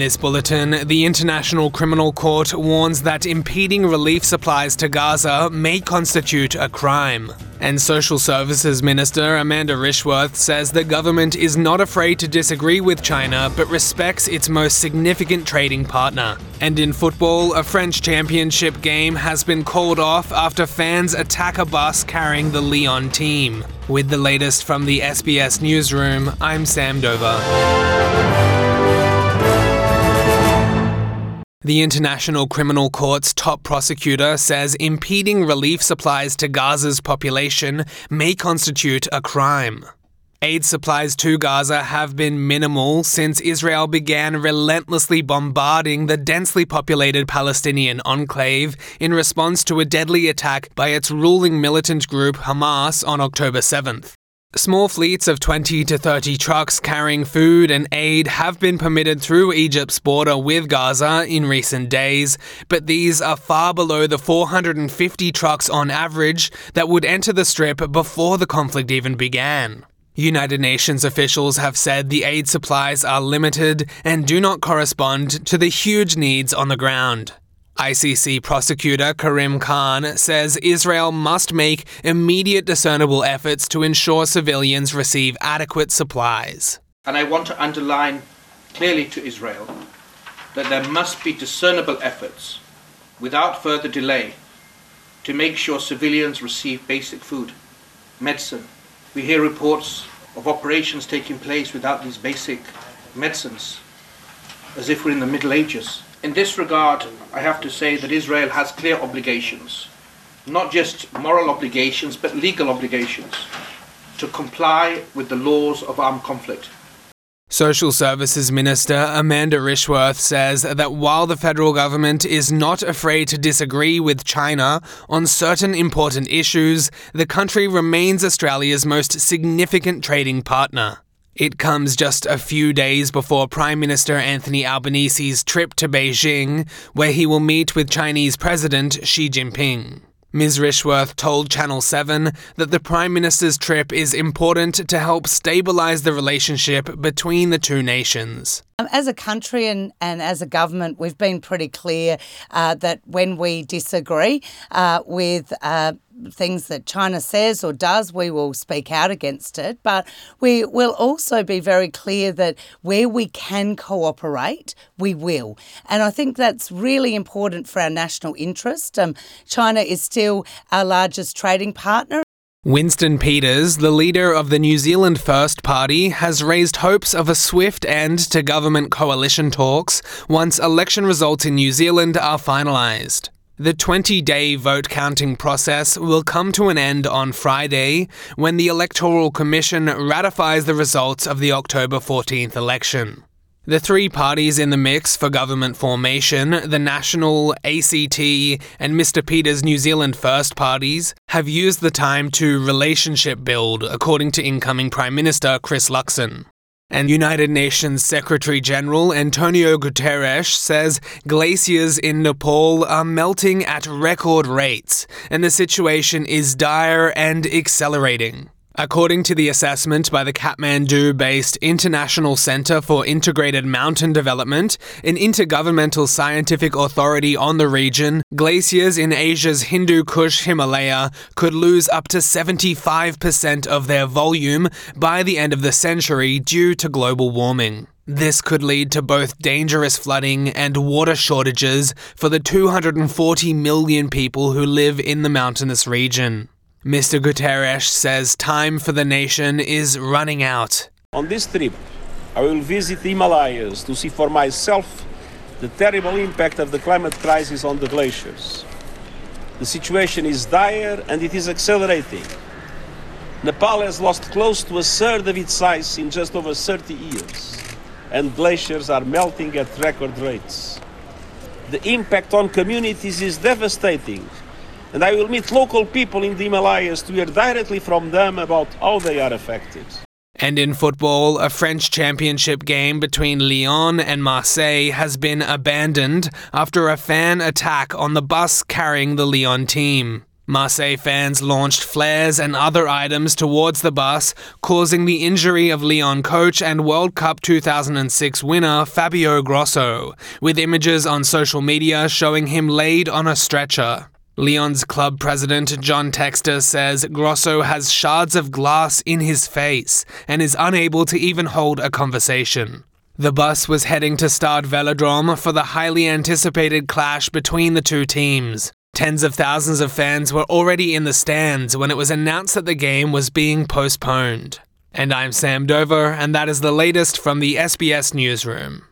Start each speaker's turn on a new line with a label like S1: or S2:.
S1: this bulletin, the International Criminal Court warns that impeding relief supplies to Gaza may constitute a crime. And Social Services Minister Amanda Rishworth says the government is not afraid to disagree with China but respects its most significant trading partner. And in football, a French championship game has been called off after fans attack a bus carrying the Lyon team. With the latest from the SBS Newsroom, I'm Sam Dover. The International Criminal Court's top prosecutor says impeding relief supplies to Gaza's population may constitute a crime. Aid supplies to Gaza have been minimal since Israel began relentlessly bombarding the densely populated Palestinian enclave in response to a deadly attack by its ruling militant group Hamas on October 7th. Small fleets of 20 to 30 trucks carrying food and aid have been permitted through Egypt's border with Gaza in recent days, but these are far below the 450 trucks on average that would enter the strip before the conflict even began. United Nations officials have said the aid supplies are limited and do not correspond to the huge needs on the ground. ICC prosecutor Karim Khan says Israel must make immediate discernible efforts to ensure civilians receive adequate supplies.
S2: And I want to underline clearly to Israel that there must be discernible efforts without further delay to make sure civilians receive basic food, medicine. We hear reports of operations taking place without these basic medicines, as if we're in the Middle Ages. In this regard, I have to say that Israel has clear obligations, not just moral obligations, but legal obligations, to comply with the laws of armed conflict.
S1: Social Services Minister Amanda Rishworth says that while the federal government is not afraid to disagree with China on certain important issues, the country remains Australia's most significant trading partner. It comes just a few days before Prime Minister Anthony Albanese's trip to Beijing, where he will meet with Chinese President Xi Jinping. Ms. Rishworth told Channel 7 that the Prime Minister's trip is important to help stabilise the relationship between the two nations.
S3: Um, as a country and, and as a government, we've been pretty clear uh, that when we disagree uh, with uh, things that China says or does, we will speak out against it. But we will also be very clear that where we can cooperate, we will. And I think that's really important for our national interest. Um, China is still our largest trading partner.
S1: Winston Peters, the leader of the New Zealand First Party, has raised hopes of a swift end to government coalition talks once election results in New Zealand are finalised. The 20 day vote counting process will come to an end on Friday when the Electoral Commission ratifies the results of the October 14th election. The three parties in the mix for government formation, the National, ACT, and Mr. Peters' New Zealand First parties, have used the time to relationship build, according to incoming Prime Minister Chris Luxon. And United Nations Secretary General Antonio Guterres says glaciers in Nepal are melting at record rates, and the situation is dire and accelerating. According to the assessment by the Kathmandu based International Center for Integrated Mountain Development, an intergovernmental scientific authority on the region, glaciers in Asia's Hindu Kush Himalaya could lose up to 75% of their volume by the end of the century due to global warming. This could lead to both dangerous flooding and water shortages for the 240 million people who live in the mountainous region. Mr. Guterres says time for the nation is running out.
S4: On this trip, I will visit the Himalayas to see for myself the terrible impact of the climate crisis on the glaciers. The situation is dire and it is accelerating. Nepal has lost close to a third of its size in just over 30 years, and glaciers are melting at record rates. The impact on communities is devastating and I will meet local people in the Himalayas to hear directly from them about how they are affected.
S1: And in football, a French championship game between Lyon and Marseille has been abandoned after a fan attack on the bus carrying the Lyon team. Marseille fans launched flares and other items towards the bus, causing the injury of Lyon coach and World Cup 2006 winner Fabio Grosso, with images on social media showing him laid on a stretcher. Lyon's club president John Textor says Grosso has shards of glass in his face and is unable to even hold a conversation. The bus was heading to Stade Velodrome for the highly anticipated clash between the two teams. Tens of thousands of fans were already in the stands when it was announced that the game was being postponed. And I'm Sam Dover, and that is the latest from the SBS Newsroom.